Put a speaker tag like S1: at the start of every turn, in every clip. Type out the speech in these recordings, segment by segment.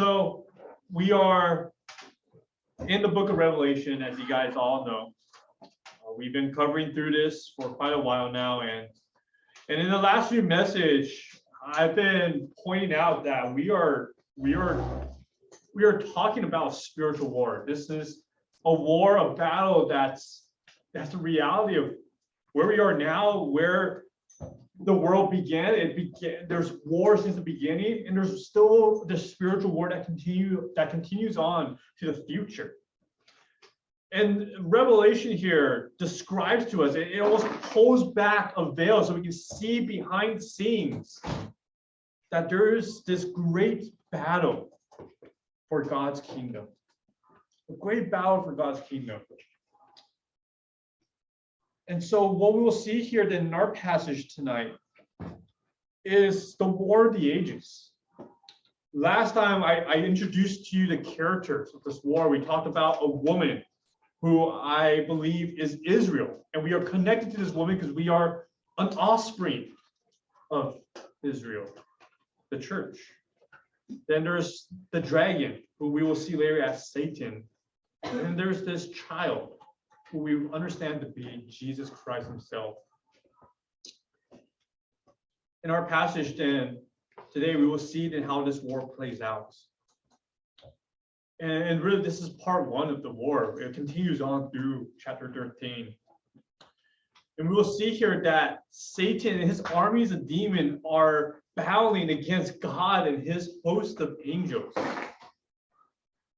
S1: So we are in the book of Revelation, as you guys all know. Uh, We've been covering through this for quite a while now, and and in the last few message, I've been pointing out that we are we are we are talking about spiritual war. This is a war, a battle that's that's the reality of where we are now, where the world began. It began. There's war since the beginning, and there's still the spiritual war that continue that continues on to the future. And Revelation here describes to us, it, it almost pulls back a veil so we can see behind the scenes that there is this great battle for God's kingdom. A great battle for God's kingdom. And so what we will see here in our passage tonight is the war of the ages. Last time I, I introduced to you the characters of this war, we talked about a woman who I believe is Israel. And we are connected to this woman because we are an offspring of Israel, the church. Then there's the dragon, who we will see later as Satan. And then there's this child, who we understand to be Jesus Christ himself. In our passage then, today we will see then how this war plays out. And, really, this is part one of the war. It continues on through chapter 13. And we will see here that Satan and his armies of demons are battling against God and his host of angels.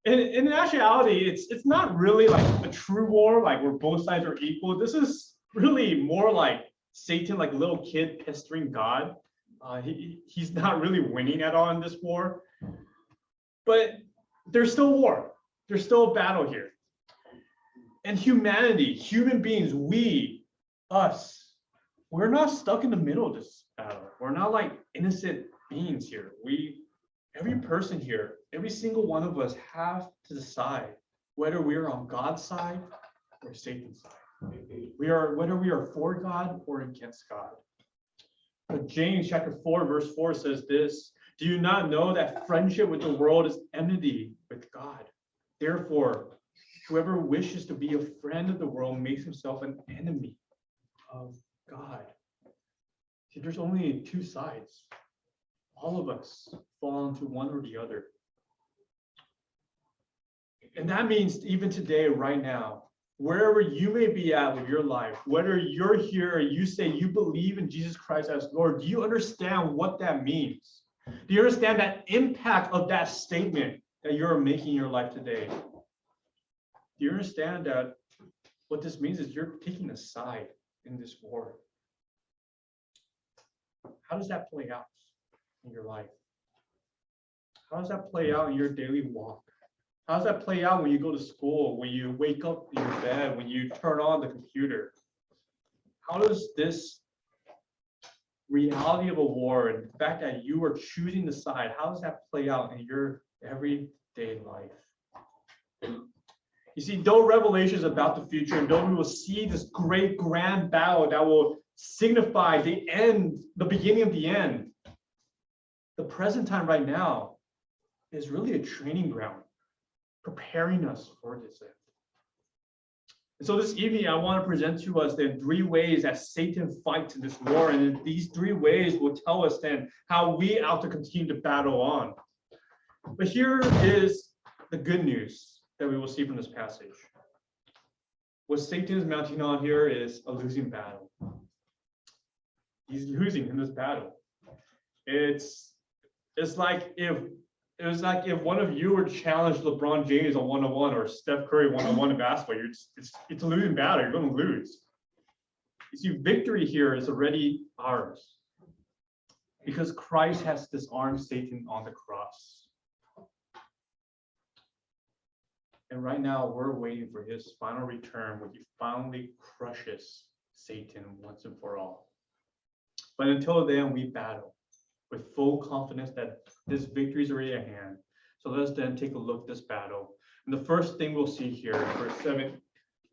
S1: And in actuality, it's it's not really like a true war, like where both sides are equal. This is really more like Satan, like little kid pestering God. Uh, he, he's not really winning at all in this war. But there's still war. There's still a battle here. And humanity, human beings, we, us, we're not stuck in the middle of this battle. We're not like innocent beings here. We, every person here, every single one of us have to decide whether we are on God's side or Satan's side. We are, whether we are for God or against God. But James chapter 4, verse 4 says this Do you not know that friendship with the world is enmity with God? Therefore, whoever wishes to be a friend of the world makes himself an enemy of God. See, there's only two sides. All of us fall into one or the other. And that means even today, right now, wherever you may be at with your life, whether you're here, you say you believe in Jesus Christ as Lord, do you understand what that means? Do you understand that impact of that statement that you're making in your life today? Do you understand that what this means is you're taking a side in this war? How does that play out in your life? How does that play out in your daily walk? How does that play out when you go to school, when you wake up in your bed, when you turn on the computer? How does this reality of a war and the fact that you are choosing the side, how does that play out in your everyday life? You see, though Revelation is about the future, and though we will see this great grand battle that will signify the end, the beginning of the end, the present time right now is really a training ground preparing us for this end. And so this evening, I want to present to us the three ways that Satan fights in this war. And these three ways will tell us then how we ought to continue to battle on. But here is the good news that we will see from this passage. What Satan is mounting on here is a losing battle. He's losing in this battle. It's it's like if it was like if one of you were to challenge LeBron James on one on one or Steph Curry one on one in basketball, you're just, it's it's a losing battle. You're going to lose. You see, victory here is already ours because Christ has disarmed Satan on the cross. And right now, we're waiting for his final return when he finally crushes Satan once and for all. But until then, we battle with full confidence that this victory is already at hand. So let us then take a look at this battle. And the first thing we'll see here, verse seven.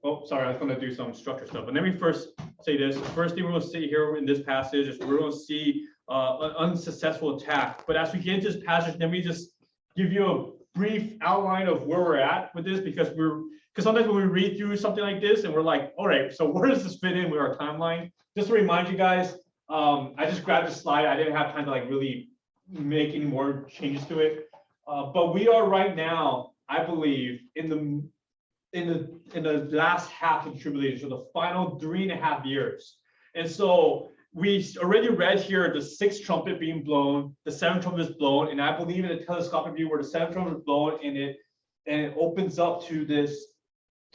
S1: Oh, sorry, I was going to do some structure stuff. But let me first say this. The first thing we're going to see here in this passage is we're going to see uh, an unsuccessful attack. But as we get into this passage, let me just give you a brief outline of where we're at with this because we're, because sometimes when we read through something like this and we're like, all right, so where does this fit in with our timeline? Just to remind you guys, um, I just grabbed a slide. I didn't have time to like really make any more changes to it. Uh, but we are right now, I believe, in the in the in the last half of the tribulation, so the final three and a half years. And so we already read here the sixth trumpet being blown, the seventh trumpet is blown, and I believe in a telescopic view where the seventh trumpet is blown and it and it opens up to this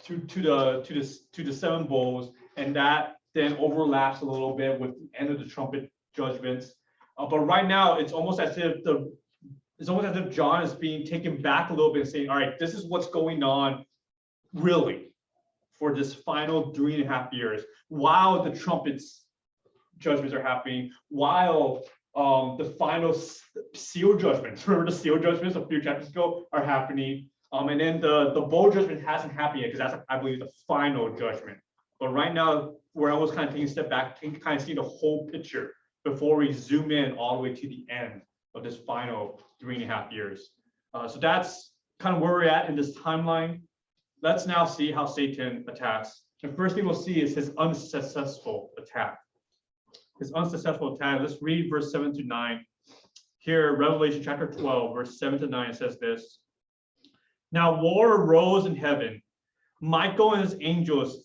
S1: to to the to this to the seven bowls, and that then overlaps a little bit with the end of the trumpet judgments. Uh, but right now, it's almost as if the it's almost as if John is being taken back a little bit, and saying, "All right, this is what's going on, really, for this final three and a half years, while the trumpets judgments are happening, while um, the final seal judgments, remember the seal judgments a few chapters ago are happening, um, and then the the bowl judgment hasn't happened yet because that's I believe the final judgment. But right now, we're almost kind of taking a step back, to kind of see the whole picture before we zoom in all the way to the end of this final three and a half years. Uh, so that's kind of where we're at in this timeline. Let's now see how Satan attacks. The first thing we'll see is his unsuccessful attack. His unsuccessful attack. Let's read verse seven to nine. Here, Revelation chapter 12, verse 7 to 9 says this. Now war arose in heaven. Michael and his angels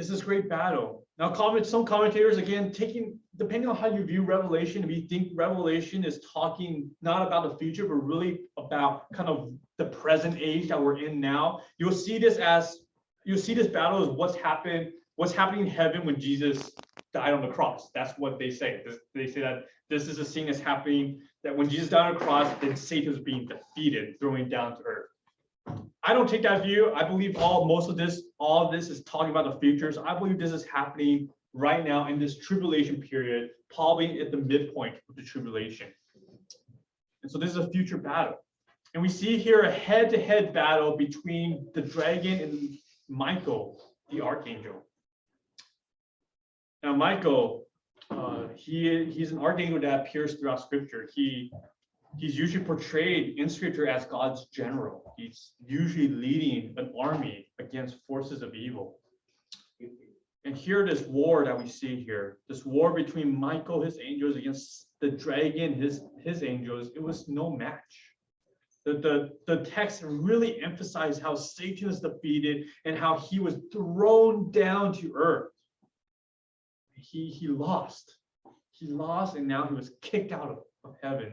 S1: is this great battle. Now, comment some commentators again taking depending on how you view Revelation, if you think Revelation is talking not about the future, but really about kind of the present age that we're in now, you'll see this as you'll see this battle as what's happened, what's happening in heaven when Jesus died on the cross. That's what they say. They say that this is a scene that's happening that when Jesus died on the cross, then Satan is being defeated, throwing down to earth. I don't take that view. I believe all most of this, all of this is talking about the future. So I believe this is happening right now in this tribulation period, probably at the midpoint of the tribulation. And so this is a future battle. And we see here a head-to-head battle between the dragon and Michael, the archangel. Now, Michael, uh, he he's an archangel that appears throughout Scripture. He he's usually portrayed in Scripture as God's general. He's usually leading an army against forces of evil. And here, this war that we see here, this war between Michael, his angels, against the dragon, his his angels, it was no match. The, the, the text really emphasized how Satan is defeated and how he was thrown down to earth. He, he lost. He lost and now he was kicked out of, of heaven.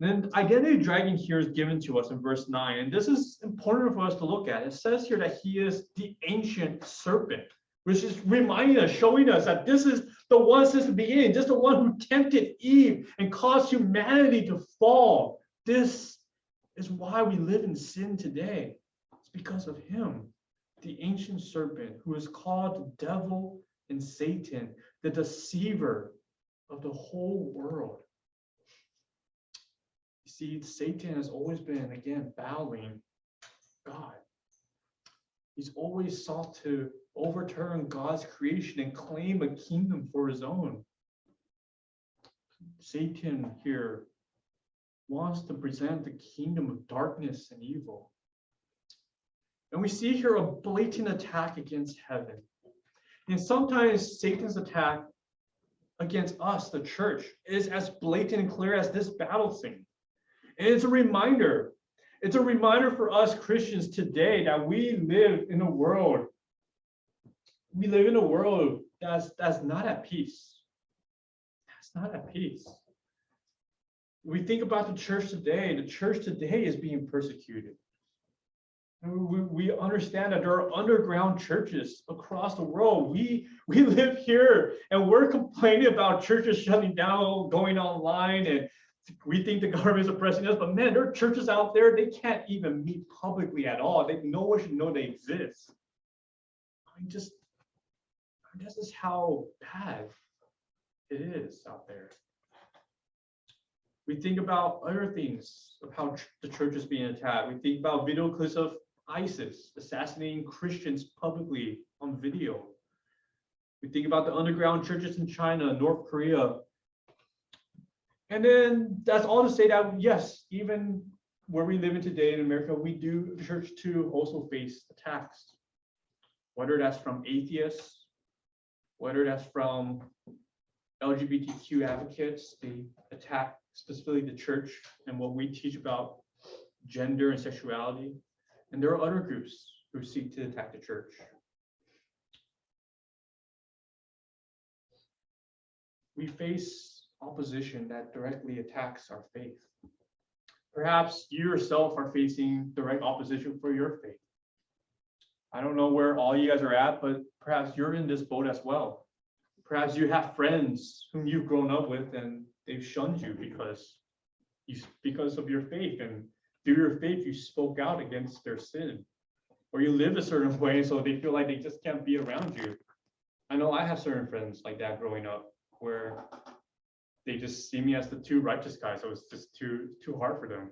S1: Then identity dragon here is given to us in verse 9, and this is important for us to look at. It says here that he is the ancient serpent, which is reminding us, showing us that this is the one since the beginning, just the one who tempted Eve and caused humanity to fall. This is why we live in sin today. It's because of him, the ancient serpent, who is called the devil and Satan, the deceiver of the whole world. See, Satan has always been, again, battling God. He's always sought to overturn God's creation and claim a kingdom for his own. Satan here wants to present the kingdom of darkness and evil. And we see here a blatant attack against heaven. And sometimes Satan's attack against us, the church, is as blatant and clear as this battle scene. And it's a reminder. It's a reminder for us Christians today that we live in a world. We live in a world that's that's not at peace. That's not at peace. We think about the church today. The church today is being persecuted. We, we understand that there are underground churches across the world. We we live here and we're complaining about churches shutting down, going online, and we think the government is oppressing us, but man, there are churches out there, they can't even meet publicly at all. They, no one should know they exist. I mean, just, I this is how bad it is out there. We think about other things of how ch- the church is being attacked. We think about video clips of ISIS assassinating Christians publicly on video. We think about the underground churches in China, North Korea. And then that's all to say that, yes, even where we live in today in America, we do, church too also face attacks. Whether that's from atheists, whether that's from LGBTQ advocates, they attack specifically the church and what we teach about gender and sexuality. And there are other groups who seek to attack the church. We face opposition that directly attacks our faith. Perhaps you yourself are facing direct opposition for your faith. I don't know where all you guys are at, but perhaps you're in this boat as well. Perhaps you have friends whom you've grown up with and they've shunned you because you because of your faith and through your faith you spoke out against their sin or you live a certain way so they feel like they just can't be around you i know i have certain friends like that growing up where they just see me as the too righteous guy so it's just too too hard for them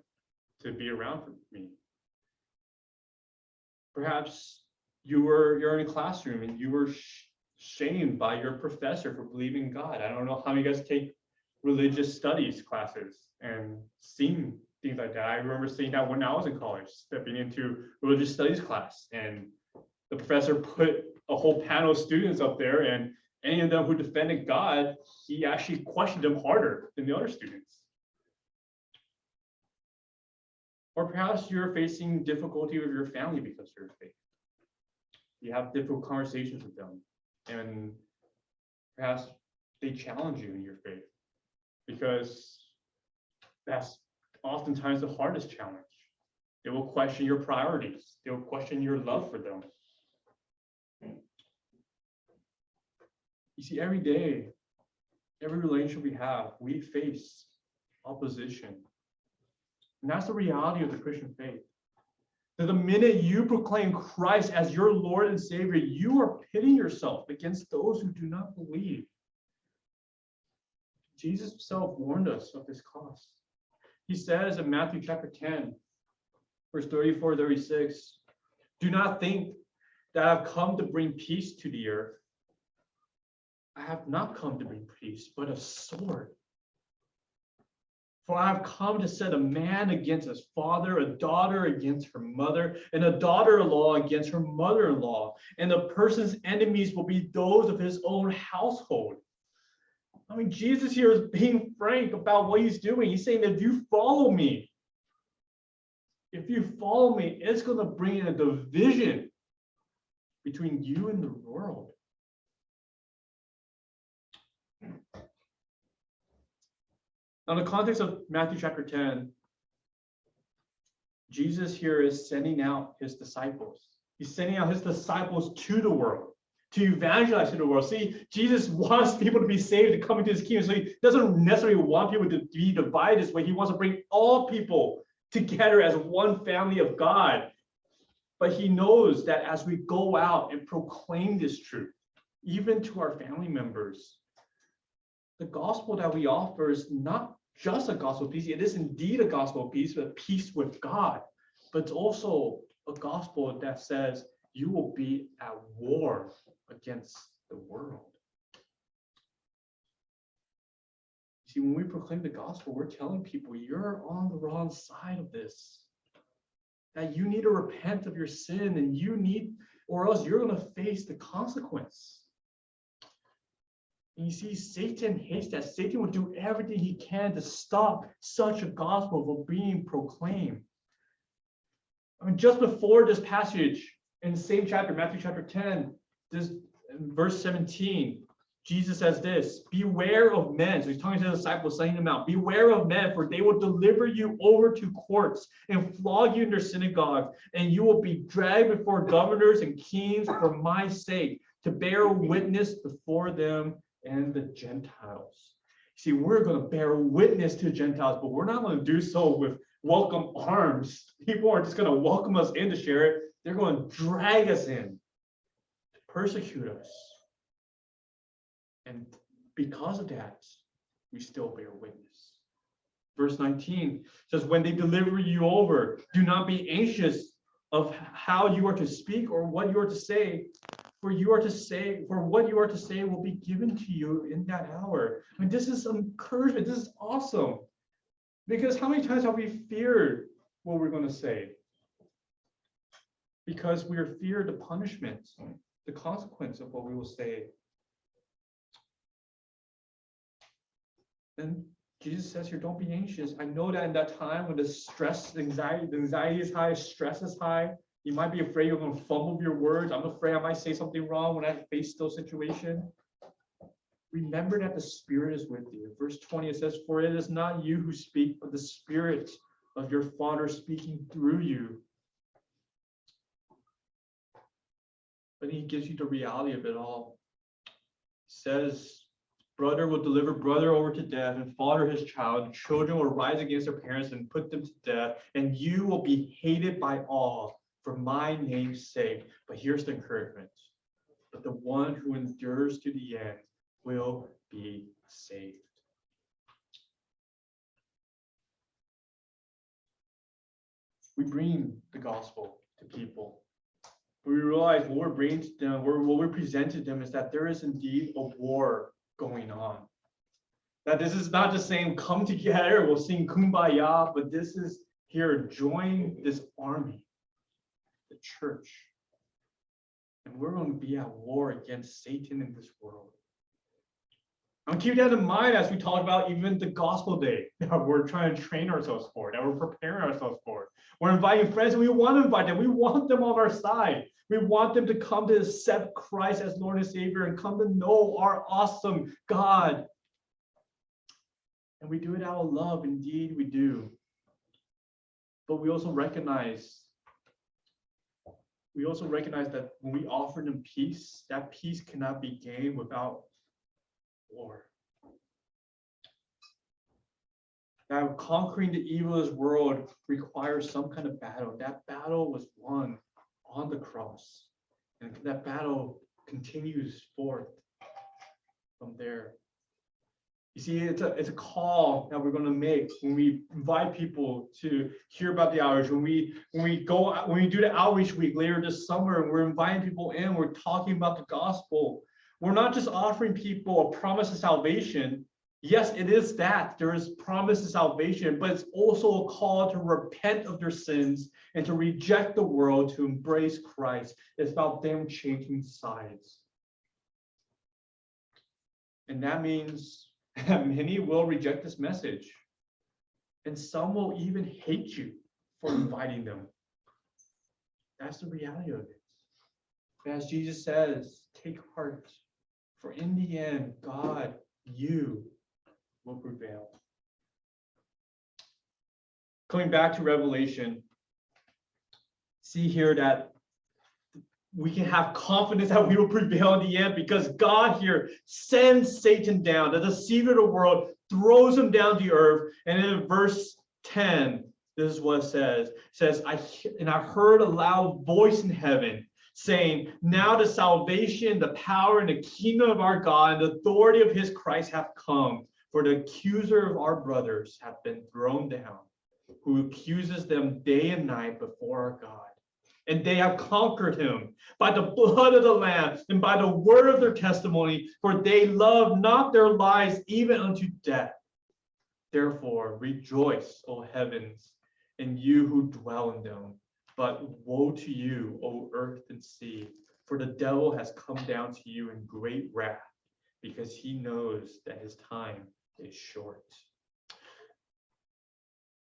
S1: to be around for me. Perhaps you were you're in a classroom and you were sh- shamed by your professor for believing god. I don't know how many guys take religious studies classes and seeing things like that. I remember seeing that when I was in college, stepping into religious studies class, and the professor put a whole panel of students up there, and any of them who defended God, he actually questioned them harder than the other students. Or perhaps you're facing difficulty with your family because of your faith. You have difficult conversations with them, and perhaps they challenge you in your faith because that's oftentimes the hardest challenge. They will question your priorities. They will question your love for them. You see, every day, every relationship we have, we face opposition. And that's the reality of the Christian faith. That the minute you proclaim Christ as your Lord and Savior, you are pitting yourself against those who do not believe. Jesus himself warned us of this cost. He says in Matthew chapter 10, verse 34, 36, do not think that I've come to bring peace to the earth. I have not come to bring peace, but a sword. For I have come to set a man against his father, a daughter against her mother, and a daughter in law against her mother in law. And the person's enemies will be those of his own household. I mean, Jesus here is being frank about what he's doing. He's saying, if you follow me, if you follow me, it's going to bring in a division between you and the world. Now, the context of Matthew chapter 10, Jesus here is sending out his disciples. He's sending out his disciples to the world to evangelize to the world. See, Jesus wants people to be saved to come into his kingdom. So he doesn't necessarily want people to be divided this way. He wants to bring all people together as one family of God. But he knows that as we go out and proclaim this truth, even to our family members, the gospel that we offer is not just a gospel peace. It is indeed a gospel peace, but peace with God. But it's also a gospel that says you will be at war against the world. See, when we proclaim the gospel, we're telling people you're on the wrong side of this. That you need to repent of your sin and you need, or else you're going to face the consequence. And you see, Satan hates that. Satan will do everything he can to stop such a gospel from being proclaimed. I mean, just before this passage in the same chapter, Matthew chapter 10, this verse 17, Jesus says this Beware of men. So he's talking to the disciples, saying them out. Beware of men, for they will deliver you over to courts and flog you in their synagogues, and you will be dragged before governors and kings for my sake to bear witness before them and the Gentiles. See, we're going to bear witness to Gentiles, but we're not going to do so with welcome arms. People aren't just going to welcome us in to share it. They're going to drag us in, persecute us. And because of that, we still bear witness. Verse 19 says, When they deliver you over, do not be anxious of how you are to speak or what you are to say, for you are to say, for what you are to say will be given to you in that hour. I mean, this is encouragement. This is awesome. Because how many times have we feared what we're going to say? Because we are feared the punishment, the consequence of what we will say. And Jesus says here, don't be anxious. I know that in that time when the stress, anxiety, the anxiety is high, stress is high, you might be afraid you're going to fumble your words. I'm afraid I might say something wrong when I face those situations. Remember that the Spirit is with you. Verse 20, it says, For it is not you who speak, but the Spirit of your Father speaking through you. But he gives you the reality of it all. He says, Brother will deliver brother over to death and father his child. Children will rise against their parents and put them to death, and you will be hated by all for my name's sake. But here's the encouragement. But the one who endures to the end will be saved. We bring the gospel to people. We realize what we're bringing to them, what we're presenting to them is that there is indeed a war going on. That this is not just saying come together, we'll sing kumbaya, but this is here, join this army, church. And we're going to be at war against Satan in this world. And keep that in mind as we talk about even the gospel day that we're trying to train ourselves for, that we're preparing ourselves for. We're inviting friends, we want to invite them. We want them on our side. We want them to come to accept Christ as Lord and Savior and come to know our awesome God. And we do it out of love. Indeed, we do. But we also recognize we also recognize that when we offer them peace, that peace cannot be gained without war. That conquering the evil of this world requires some kind of battle. That battle was won on the cross. And that battle continues forth from there. You see, it's a, it's a call that we're going to make when we invite people to hear about the outreach. When we when we go when we do the outreach week later this summer, and we're inviting people in, we're talking about the gospel. We're not just offering people a promise of salvation. Yes, it is that there is promise of salvation, but it's also a call to repent of their sins and to reject the world, to embrace Christ. It's about them changing sides. And that means many will reject this message. And some will even hate you for inviting them. That's the reality of it. As Jesus says, take heart, for in the end, God, you will prevail. Coming back to Revelation, see here that we can have confidence that we will prevail in the end because God here sends Satan down, the deceiver of the world, throws him down to earth. And in verse 10, this is what it says. It says, I and I heard a loud voice in heaven saying, Now the salvation, the power, and the kingdom of our God, and the authority of his Christ have come. For the accuser of our brothers have been thrown down, who accuses them day and night before our God and they have conquered him by the blood of the Lamb and by the word of their testimony, for they love not their lives even unto death. Therefore, rejoice, O heavens, and you who dwell in them. But woe to you, O earth and sea, for the devil has come down to you in great wrath, because he knows that his time is short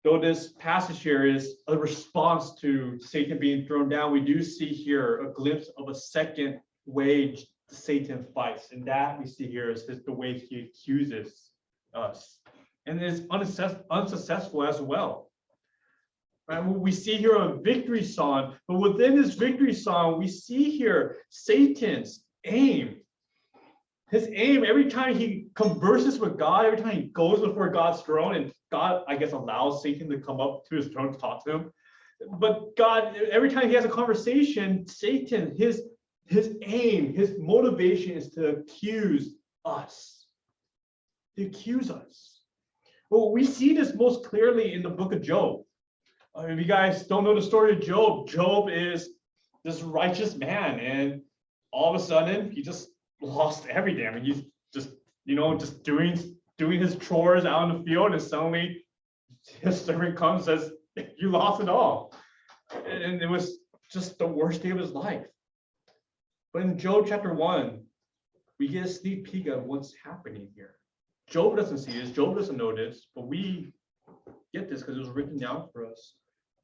S1: though this passage here is a response to Satan being thrown down, we do see here a glimpse of a second way Satan fights. And that we see here is the way he accuses us. And it's unsuccessful as well. Right? We see here a victory song, but within this victory song, we see here Satan's aim his aim every time he converses with God, every time he goes before God's throne, and God, I guess, allows Satan to come up to his throne to talk to him. But God, every time he has a conversation, Satan, his his aim, his motivation is to accuse us. To accuse us. Well, we see this most clearly in the book of Job. Uh, if you guys don't know the story of Job, Job is this righteous man, and all of a sudden he just lost everything. I mean, he's just, you know, just doing doing his chores out in the field, and suddenly his servant comes and says, You lost it all. And it was just the worst day of his life. But in Job chapter one, we get a sneak peek of what's happening here. Job doesn't see this, Job doesn't know this, but we get this because it was written down for us.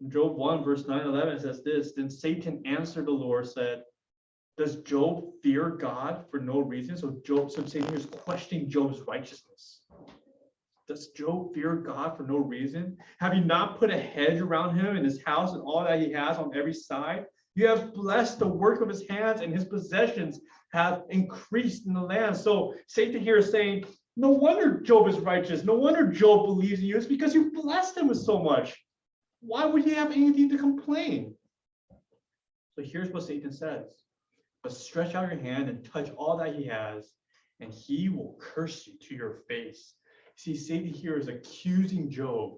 S1: In Job 1, verse 9 11 says this Then Satan answered the Lord, said, Does Job fear God for no reason? So Job, so Satan is questioning Job's righteousness. Does Job fear God for no reason? Have you not put a hedge around him and his house and all that he has on every side? You have blessed the work of his hands, and his possessions have increased in the land. So Satan here is saying, No wonder Job is righteous. No wonder Job believes in you. It's because you blessed him with so much. Why would he have anything to complain? So here's what Satan says But stretch out your hand and touch all that he has, and he will curse you to your face. See, Satan here is accusing Job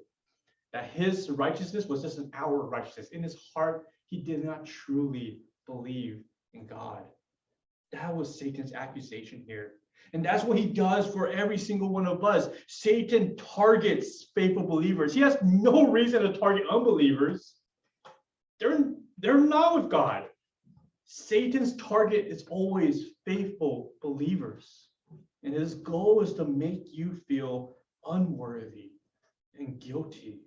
S1: that his righteousness was just an hour of righteousness. In his heart, he did not truly believe in God. That was Satan's accusation here. And that's what he does for every single one of us. Satan targets faithful believers. He has no reason to target unbelievers. They're, they're not with God. Satan's target is always faithful believers. And his goal is to make you feel unworthy and guilty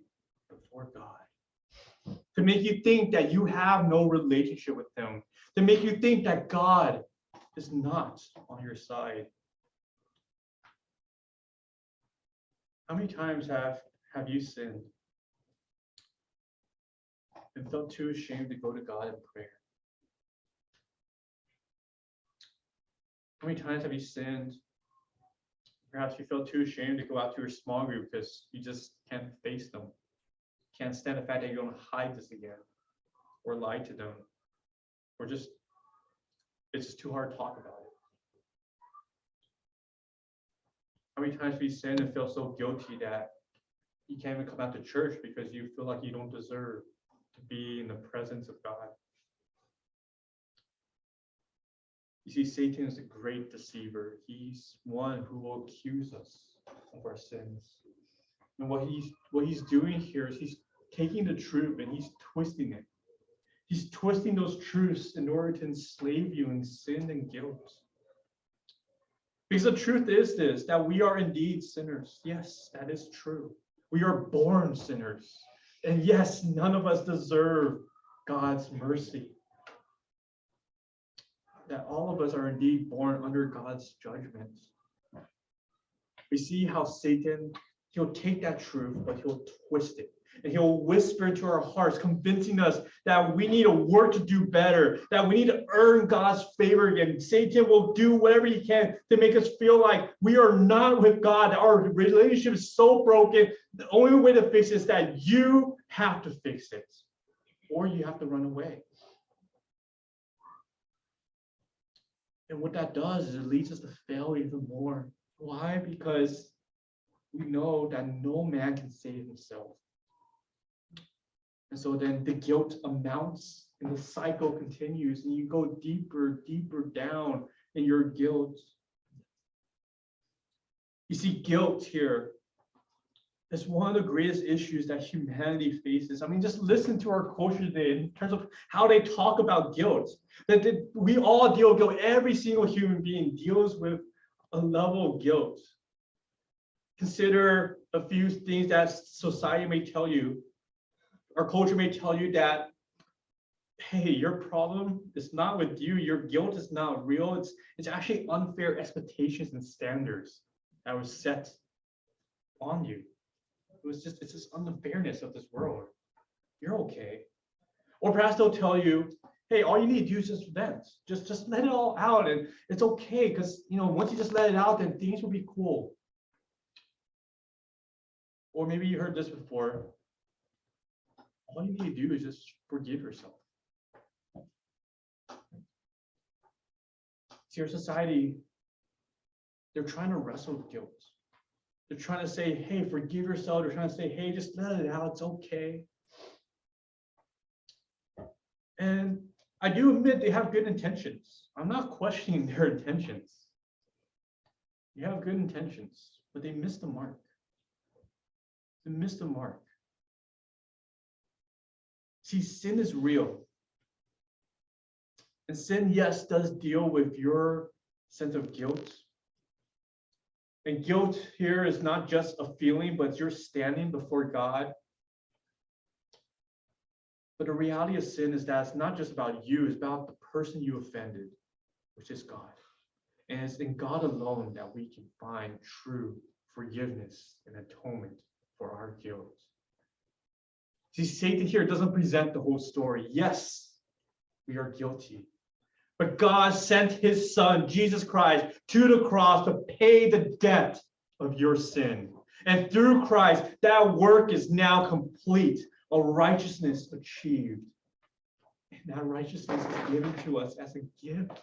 S1: before God. To make you think that you have no relationship with him. To make you think that God is not on your side. How many times have, have you sinned and felt too ashamed to go to God in prayer? How many times have you sinned? Perhaps you feel too ashamed to go out to your small group because you just can't face them. Can't stand the fact that you're going to hide this again or lie to them or just, it's just too hard to talk about it. How many times you sinned and feel so guilty that you can't even come out to church because you feel like you don't deserve to be in the presence of God? You see, Satan is a great deceiver. He's one who will accuse us of our sins. And what he's what he's doing here is he's taking the truth and he's twisting it. He's twisting those truths in order to enslave you in sin and guilt. Because the truth is this that we are indeed sinners. Yes, that is true. We are born sinners. And yes, none of us deserve God's mercy. That all of us are indeed born under God's judgment. We see how Satan, he'll take that truth, but he'll twist it and he'll whisper into our hearts, convincing us that we need to work to do better, that we need to earn God's favor again. Satan will do whatever he can to make us feel like we are not with God, our relationship is so broken. The only way to fix it is that you have to fix it, or you have to run away. And what that does is it leads us to fail even more. Why? Because we know that no man can save himself. And so then the guilt amounts and the cycle continues, and you go deeper, deeper down in your guilt. You see, guilt here is one of the greatest issues that humanity faces. I mean, just listen to our culture today in terms of how they talk about guilt. That, we all deal with guilt. Every single human being deals with a level of guilt. Consider a few things that society may tell you our culture may tell you that, hey, your problem is not with you. Your guilt is not real. It's it's actually unfair expectations and standards that were set on you. It was just it's just unfairness of this world. You're okay. Or perhaps they'll tell you, hey, all you need to do is just vent. Just just let it all out, and it's okay because you know once you just let it out, then things will be cool. Or maybe you heard this before. All you need to do is just forgive yourself. See, our society, they're trying to wrestle with guilt. They're trying to say, hey, forgive yourself. They're trying to say, hey, just let it out. It's okay. And I do admit they have good intentions. I'm not questioning their intentions. You have good intentions, but they missed the mark. They missed the mark. See, sin is real. And sin, yes, does deal with your sense of guilt. And guilt here is not just a feeling, but you're standing before God. But the reality of sin is that it's not just about you, it's about the person you offended, which is God. And it's in God alone that we can find true forgiveness and atonement for our guilt. See, Satan here doesn't present the whole story. Yes, we are guilty. But God sent his son, Jesus Christ, to the cross to pay the debt of your sin. And through Christ, that work is now complete, a righteousness achieved. And that righteousness is given to us as a gift.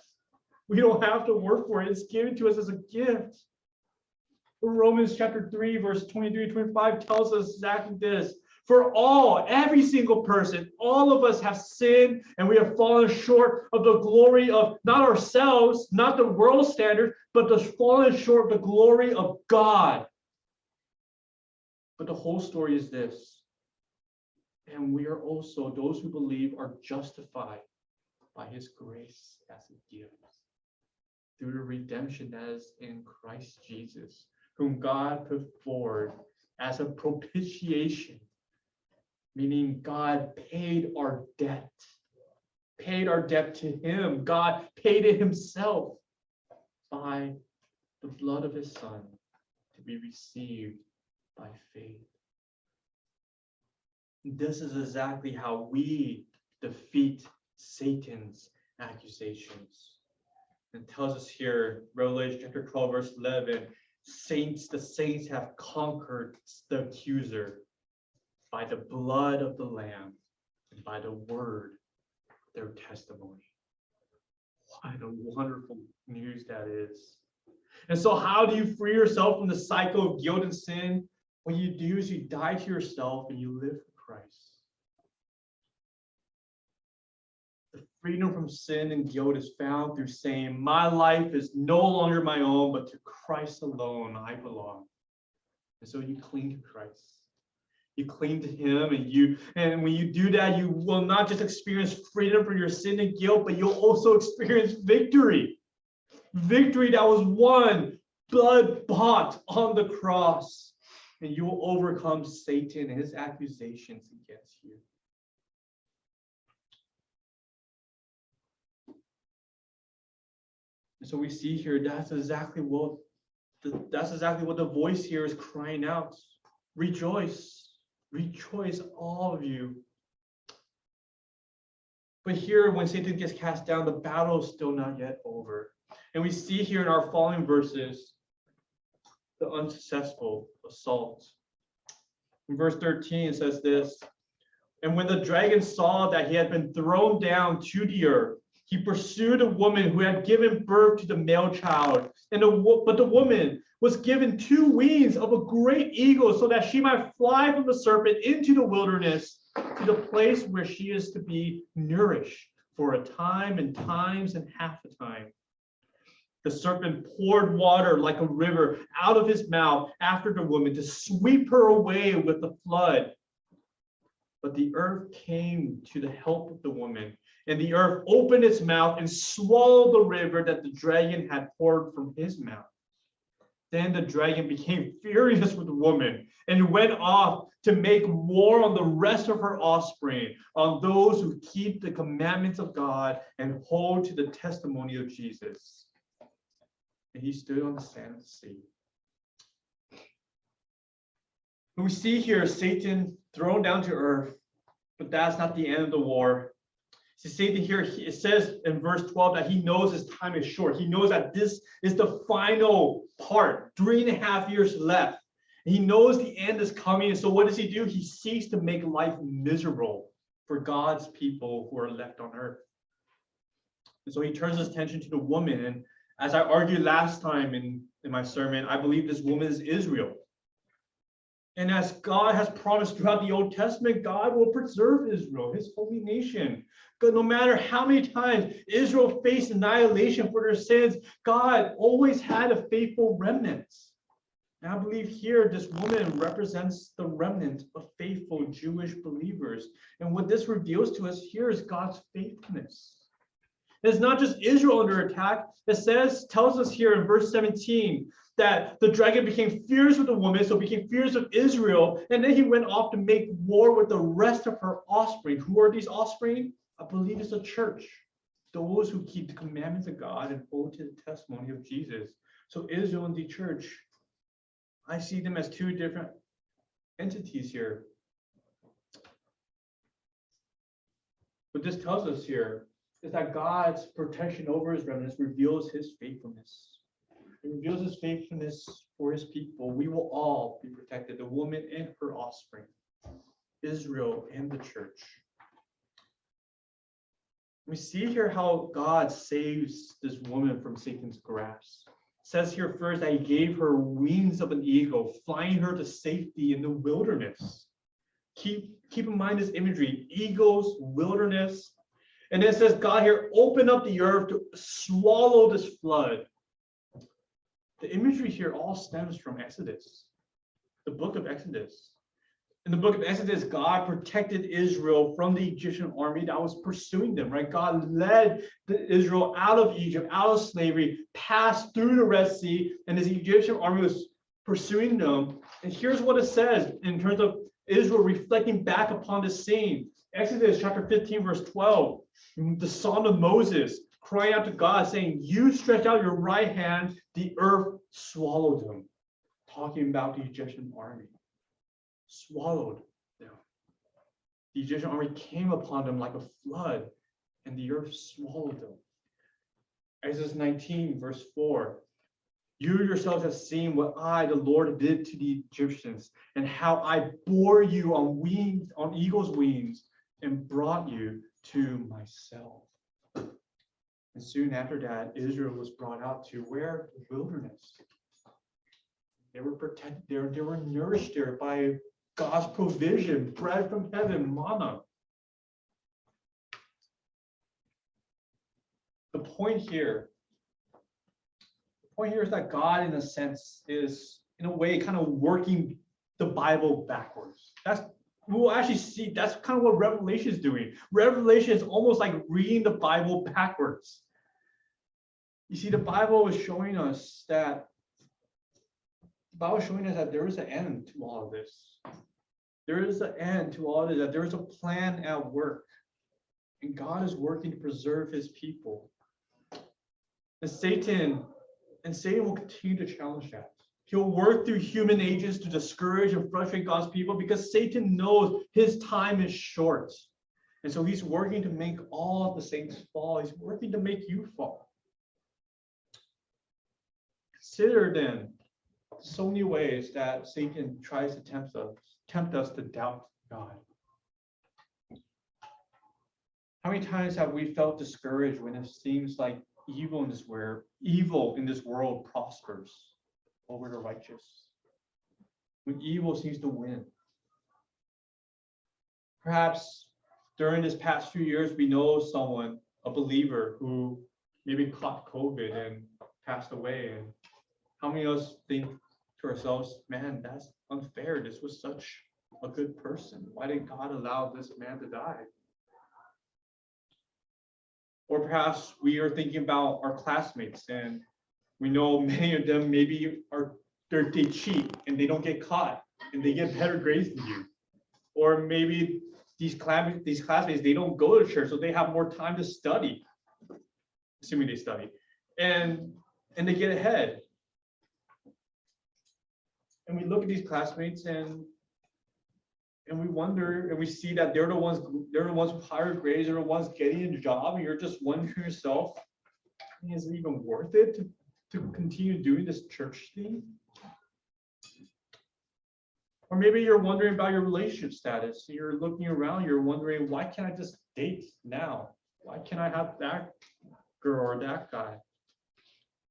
S1: We don't have to work for it, it's given to us as a gift. Romans chapter 3, verse 23 25 tells us exactly this. For all, every single person, all of us have sinned and we have fallen short of the glory of not ourselves, not the world standard, but the fallen short of the glory of God. But the whole story is this. And we are also, those who believe, are justified by his grace as a gift through the redemption that is in Christ Jesus, whom God put forward as a propitiation meaning God paid our debt, paid our debt to Him. God paid it Himself by the blood of His Son to be received by faith. This is exactly how we defeat Satan's accusations. It tells us here, Revelation chapter 12, verse 11, saints, the saints have conquered the accuser by the blood of the Lamb and by the word their testimony. What a wonderful news that is. And so, how do you free yourself from the cycle of guilt and sin? What you do is you die to yourself and you live for Christ. The freedom from sin and guilt is found through saying, My life is no longer my own, but to Christ alone I belong. And so you cling to Christ you cling to him and you and when you do that you will not just experience freedom from your sin and guilt but you'll also experience victory. Victory that was won blood bought on the cross. And you will overcome satan and his accusations against you. And so we see here that's exactly what the, that's exactly what the voice here is crying out. Rejoice Rejoice, all of you. But here, when Satan gets cast down, the battle is still not yet over. And we see here in our following verses the unsuccessful assault. In verse 13, it says this And when the dragon saw that he had been thrown down to the earth, he pursued a woman who had given birth to the male child. And the, but the woman was given two wings of a great eagle so that she might fly from the serpent into the wilderness to the place where she is to be nourished for a time and times and half a time. The serpent poured water like a river out of his mouth after the woman to sweep her away with the flood. But the earth came to the help of the woman, and the earth opened its mouth and swallowed the river that the dragon had poured from his mouth. Then the dragon became furious with the woman and went off to make war on the rest of her offspring, on those who keep the commandments of God and hold to the testimony of Jesus. And he stood on the sand of the sea. We see here Satan thrown down to earth, but that's not the end of the war. See, Satan here, he- it says in verse 12 that he knows his time is short. He knows that this is the final part, three and a half years left. He knows the end is coming. And so what does he do? He seeks to make life miserable for God's people who are left on earth. And so he turns his attention to the woman. And as I argued last time in, in my sermon, I believe this woman is Israel. And as God has promised throughout the Old Testament, God will preserve Israel, his holy nation. But no matter how many times Israel faced annihilation for their sins, God always had a faithful remnant. And I believe here this woman represents the remnant of faithful Jewish believers. And what this reveals to us here is God's faithfulness. It's not just Israel under attack. It says, tells us here in verse 17 that the dragon became fierce with the woman, so became fierce with Israel, and then he went off to make war with the rest of her offspring. Who are these offspring? I believe it's a church, those who keep the commandments of God and hold to the testimony of Jesus. So Israel and the church, I see them as two different entities here. What this tells us here is that God's protection over his remnants reveals his faithfulness. It reveals his faithfulness for his people. We will all be protected, the woman and her offspring, Israel and the church. We see here how God saves this woman from Satan's grasp. It says here first that he gave her wings of an eagle, flying her to safety in the wilderness. Keep, keep in mind this imagery, eagles, wilderness. And then it says God here opened up the earth to swallow this flood. The imagery here all stems from Exodus, the book of Exodus. In the book of Exodus, God protected Israel from the Egyptian army that was pursuing them, right? God led Israel out of Egypt, out of slavery, passed through the Red Sea, and the Egyptian army was pursuing them. And here's what it says in terms of Israel reflecting back upon the scene. Exodus chapter 15, verse 12, the Song of Moses crying out to God, saying, You stretch out your right hand, the earth swallowed them. Talking about the Egyptian army. Swallowed them. The Egyptian army came upon them like a flood, and the earth swallowed them. Exodus 19, verse 4. You yourselves have seen what I, the Lord, did to the Egyptians, and how I bore you on wings, on eagle's wings, and brought you to myself. And soon after that, Israel was brought out to where? The wilderness. They were protected, they they were nourished there by God's provision, bread from heaven, manna. The point here, the point here is that God, in a sense, is in a way kind of working the Bible backwards. That's we'll actually see that's kind of what Revelation is doing. Revelation is almost like reading the Bible backwards. You see, the Bible is showing us that Bible showing us that there is an end to all of this. There is an end to all of this, that there is a plan at work. And God is working to preserve his people. And Satan, and Satan will continue to challenge that. He'll work through human agents to discourage and frustrate God's people because Satan knows his time is short. And so he's working to make all of the saints fall. He's working to make you fall. Consider then so many ways that Satan tries to tempt us, tempt us to doubt God. How many times have we felt discouraged when it seems like evil in this world, evil in this world prospers over the righteous? When evil seems to win. Perhaps during this past few years, we know someone, a believer, who maybe caught COVID and passed away. And how many of us think to ourselves, man, that's unfair. This was such a good person. Why did God allow this man to die? Or perhaps we are thinking about our classmates and we know many of them maybe are they cheat and they don't get caught and they get better grades than you. Or maybe these class these classmates they don't go to church, so they have more time to study, assuming they study, and and they get ahead. And we look at these classmates and And we wonder, and we see that they're the ones, they're the ones with higher grades, they're the ones getting a job, and you're just wondering yourself, is it even worth it to, to continue doing this church thing? Or maybe you're wondering about your relationship status. You're looking around, you're wondering, why can't I just date now? Why can't I have that girl or that guy?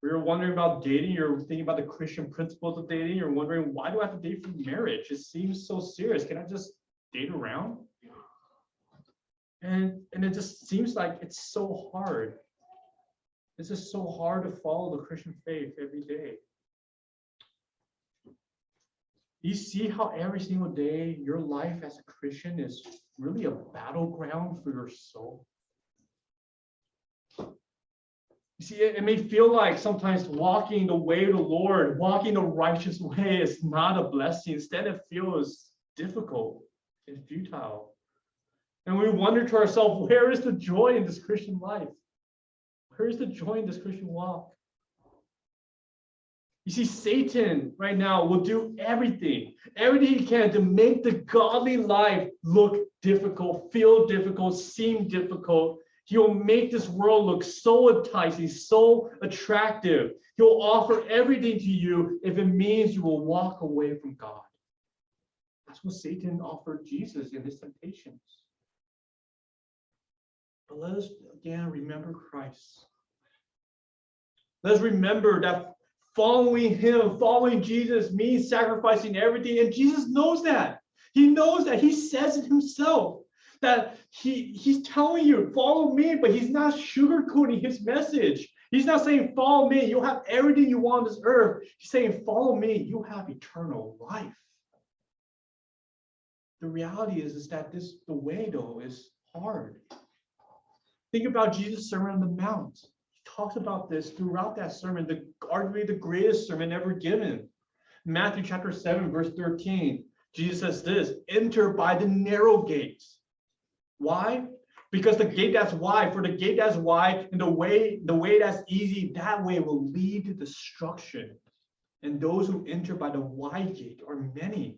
S1: Or you're wondering about dating, you're thinking about the Christian principles of dating, you're wondering, why do I have to date for marriage? It seems so serious. Can I just date around? And and it just seems like it's so hard. It's just so hard to follow the Christian faith every day. You see how every single day your life as a Christian is really a battleground for your soul. You see, it, it may feel like sometimes walking the way of the Lord, walking the righteous way is not a blessing. Instead, it feels difficult and futile. And we wonder to ourselves, where is the joy in this Christian life? Where is the joy in this Christian walk? You see, Satan right now will do everything, everything he can to make the godly life look difficult, feel difficult, seem difficult. He'll make this world look so enticing, so attractive. He'll offer everything to you if it means you will walk away from God. That's what Satan offered Jesus in his temptations. But let us again remember Christ. Let's remember that following him, following Jesus means sacrificing everything. And Jesus knows that. He knows that. He says it himself that he, he's telling you, follow me, but he's not sugarcoating his message. He's not saying, follow me, you'll have everything you want on this earth. He's saying, follow me, you have eternal life. The reality is, is that this the way though is hard. Think about Jesus' Sermon on the Mount. He talks about this throughout that sermon, the arguably the greatest sermon ever given. Matthew chapter 7, verse 13. Jesus says this: enter by the narrow gates. Why? Because the gate that's wide, for the gate that's wide and the way, the way that's easy, that way will lead to destruction. And those who enter by the wide gate are many.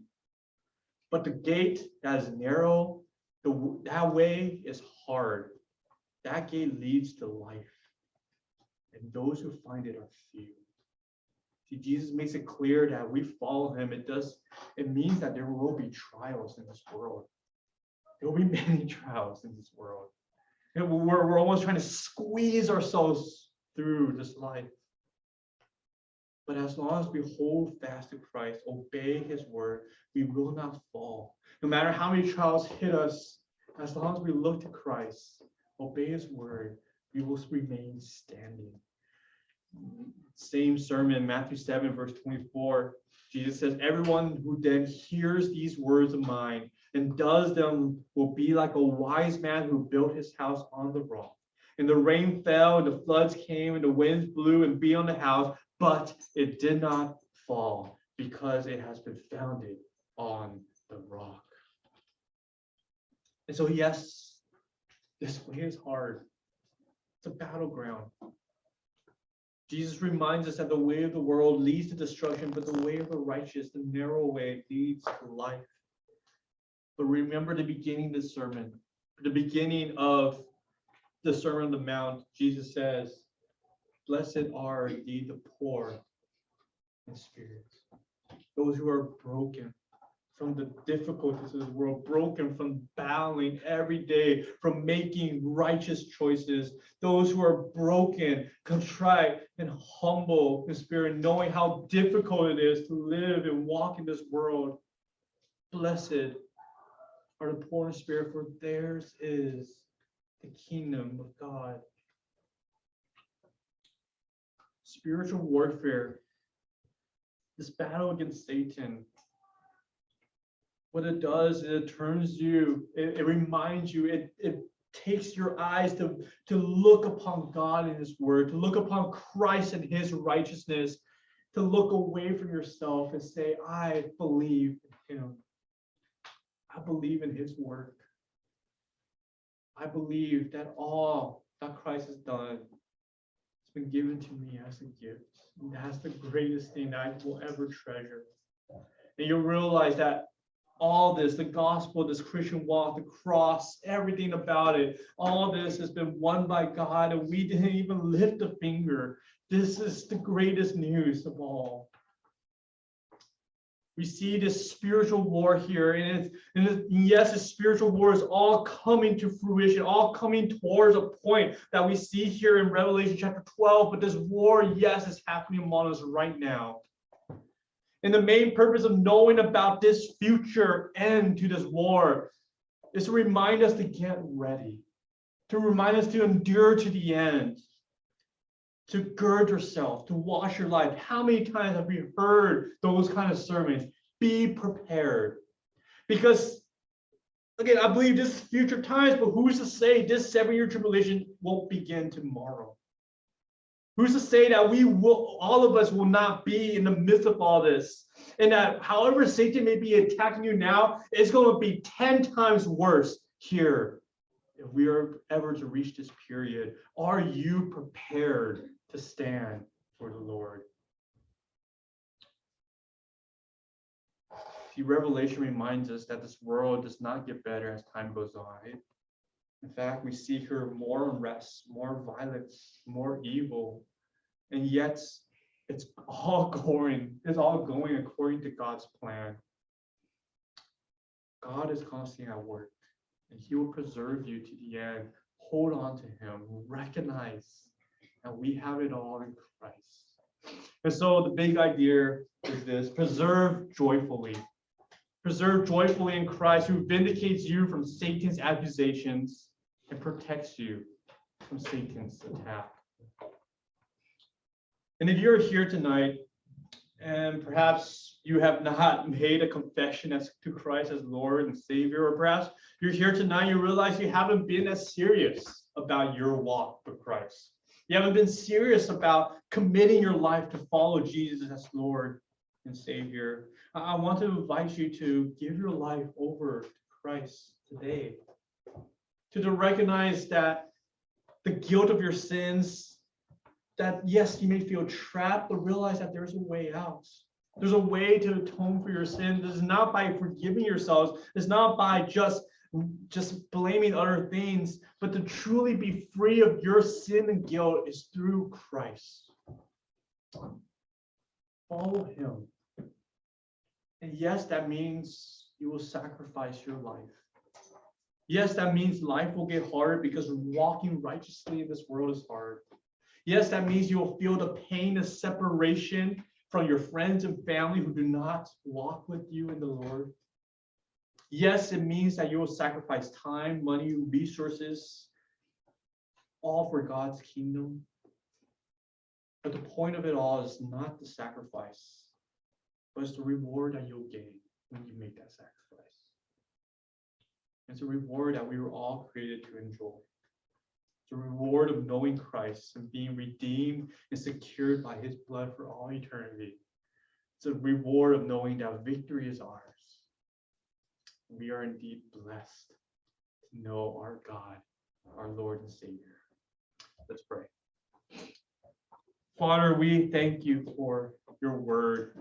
S1: But the gate that is narrow, the, that way is hard. That gate leads to life. And those who find it are few. See, Jesus makes it clear that we follow him. It does, it means that there will be trials in this world. There will be many trials in this world. We're, we're almost trying to squeeze ourselves through this life. But as long as we hold fast to Christ, obey his word, we will not fall. No matter how many trials hit us, as long as we look to Christ, obey his word, we will remain standing. Same sermon, Matthew 7, verse 24. Jesus says, Everyone who then hears these words of mine and does them will be like a wise man who built his house on the rock. And the rain fell, and the floods came, and the winds blew and beat on the house, but it did not fall because it has been founded on the rock. And so, yes, this way is hard. It's a battleground. Jesus reminds us that the way of the world leads to destruction, but the way of the righteous, the narrow way, leads to life. But remember the beginning of the sermon, the beginning of the Sermon on the Mount, Jesus says, Blessed are indeed the poor in spirit, those who are broken from the difficulties of the world, broken from battling every day, from making righteous choices, those who are broken, contrite, and humble in spirit, knowing how difficult it is to live and walk in this world. Blessed are the poor in spirit, for theirs is the kingdom of God. Spiritual warfare, this battle against Satan, what it does, is it turns you, it, it reminds you, it, it takes your eyes to, to look upon God and His Word, to look upon Christ and His righteousness, to look away from yourself and say, I believe in Him. I believe in His work. I believe that all that Christ has done has been given to me as a gift. And that's the greatest thing that I will ever treasure. And you'll realize that all this, the gospel, this Christian walk, the cross, everything about it, all this has been won by God, and we didn't even lift a finger. This is the greatest news of all. We see this spiritual war here, and it's and it's, yes, the spiritual war is all coming to fruition, all coming towards a point that we see here in Revelation chapter 12. But this war, yes, is happening among us right now. And the main purpose of knowing about this future end to this war is to remind us to get ready, to remind us to endure to the end, to gird yourself, to wash your life. How many times have we heard those kind of sermons? Be prepared. Because again, I believe this is future times, but who's to say this seven-year tribulation won't begin tomorrow? Who's to say that we will, all of us will not be in the midst of all this? And that however Satan may be attacking you now, it's going to be 10 times worse here if we are ever to reach this period. Are you prepared to stand for the Lord? See, Revelation reminds us that this world does not get better as time goes on. In fact, we see here more unrest, more violence, more evil, and yet it's all going, it's all going according to God's plan. God is constantly at work, and He will preserve you to the end. Hold on to Him, recognize that we have it all in Christ. And so the big idea is this preserve joyfully. Preserve joyfully in Christ, who vindicates you from Satan's accusations and protects you from Satan's attack. And if you're here tonight and perhaps you have not made a confession as to Christ as Lord and Savior, or perhaps you're here tonight, you realize you haven't been as serious about your walk with Christ. You haven't been serious about committing your life to follow Jesus as Lord and Savior. I want to invite you to give your life over to Christ today to, to recognize that the guilt of your sins, that yes, you may feel trapped, but realize that there's a way out. There's a way to atone for your sins. Is not by forgiving yourselves. It's not by just just blaming other things, but to truly be free of your sin and guilt is through Christ. Follow him. And yes, that means you will sacrifice your life. Yes, that means life will get harder because walking righteously in this world is hard. Yes, that means you will feel the pain of separation from your friends and family who do not walk with you in the Lord. Yes, it means that you will sacrifice time, money, resources, all for God's kingdom. But the point of it all is not the sacrifice, but it's the reward that you'll gain when you make that sacrifice. It's a reward that we were all created to enjoy. It's a reward of knowing Christ and being redeemed and secured by his blood for all eternity. It's a reward of knowing that victory is ours. We are indeed blessed to know our God, our Lord and Savior. Let's pray. Father, we thank you for your word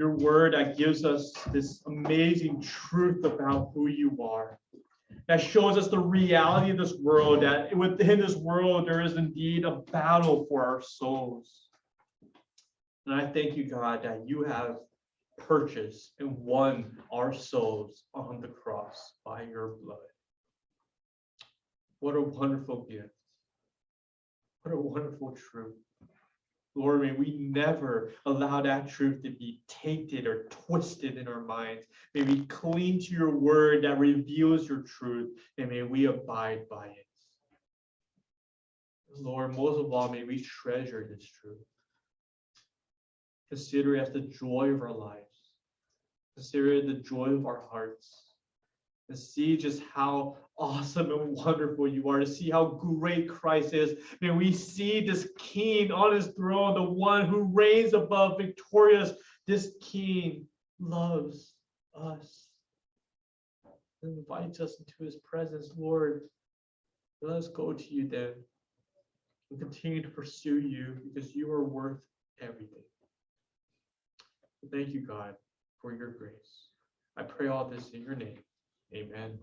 S1: your word that gives us this amazing truth about who you are. That shows us the reality of this world, that within this world, there is indeed a battle for our souls. And I thank you, God, that you have purchased and won our souls on the cross by your blood. What a wonderful gift. What a wonderful truth. Lord, may we never allow that truth to be tainted or twisted in our minds. May we cling to your word that reveals your truth, and may we abide by it. Lord, most of all, may we treasure this truth. Consider it as the joy of our lives. It the joy of our hearts to see just how awesome and wonderful you are, to see how great Christ is. May we see this King on his throne, the one who reigns above, victorious. This King loves us and invites us into his presence. Lord, let us go to you then and continue to pursue you because you are worth everything. Thank you, God, for your grace. I pray all this in your name. Amen.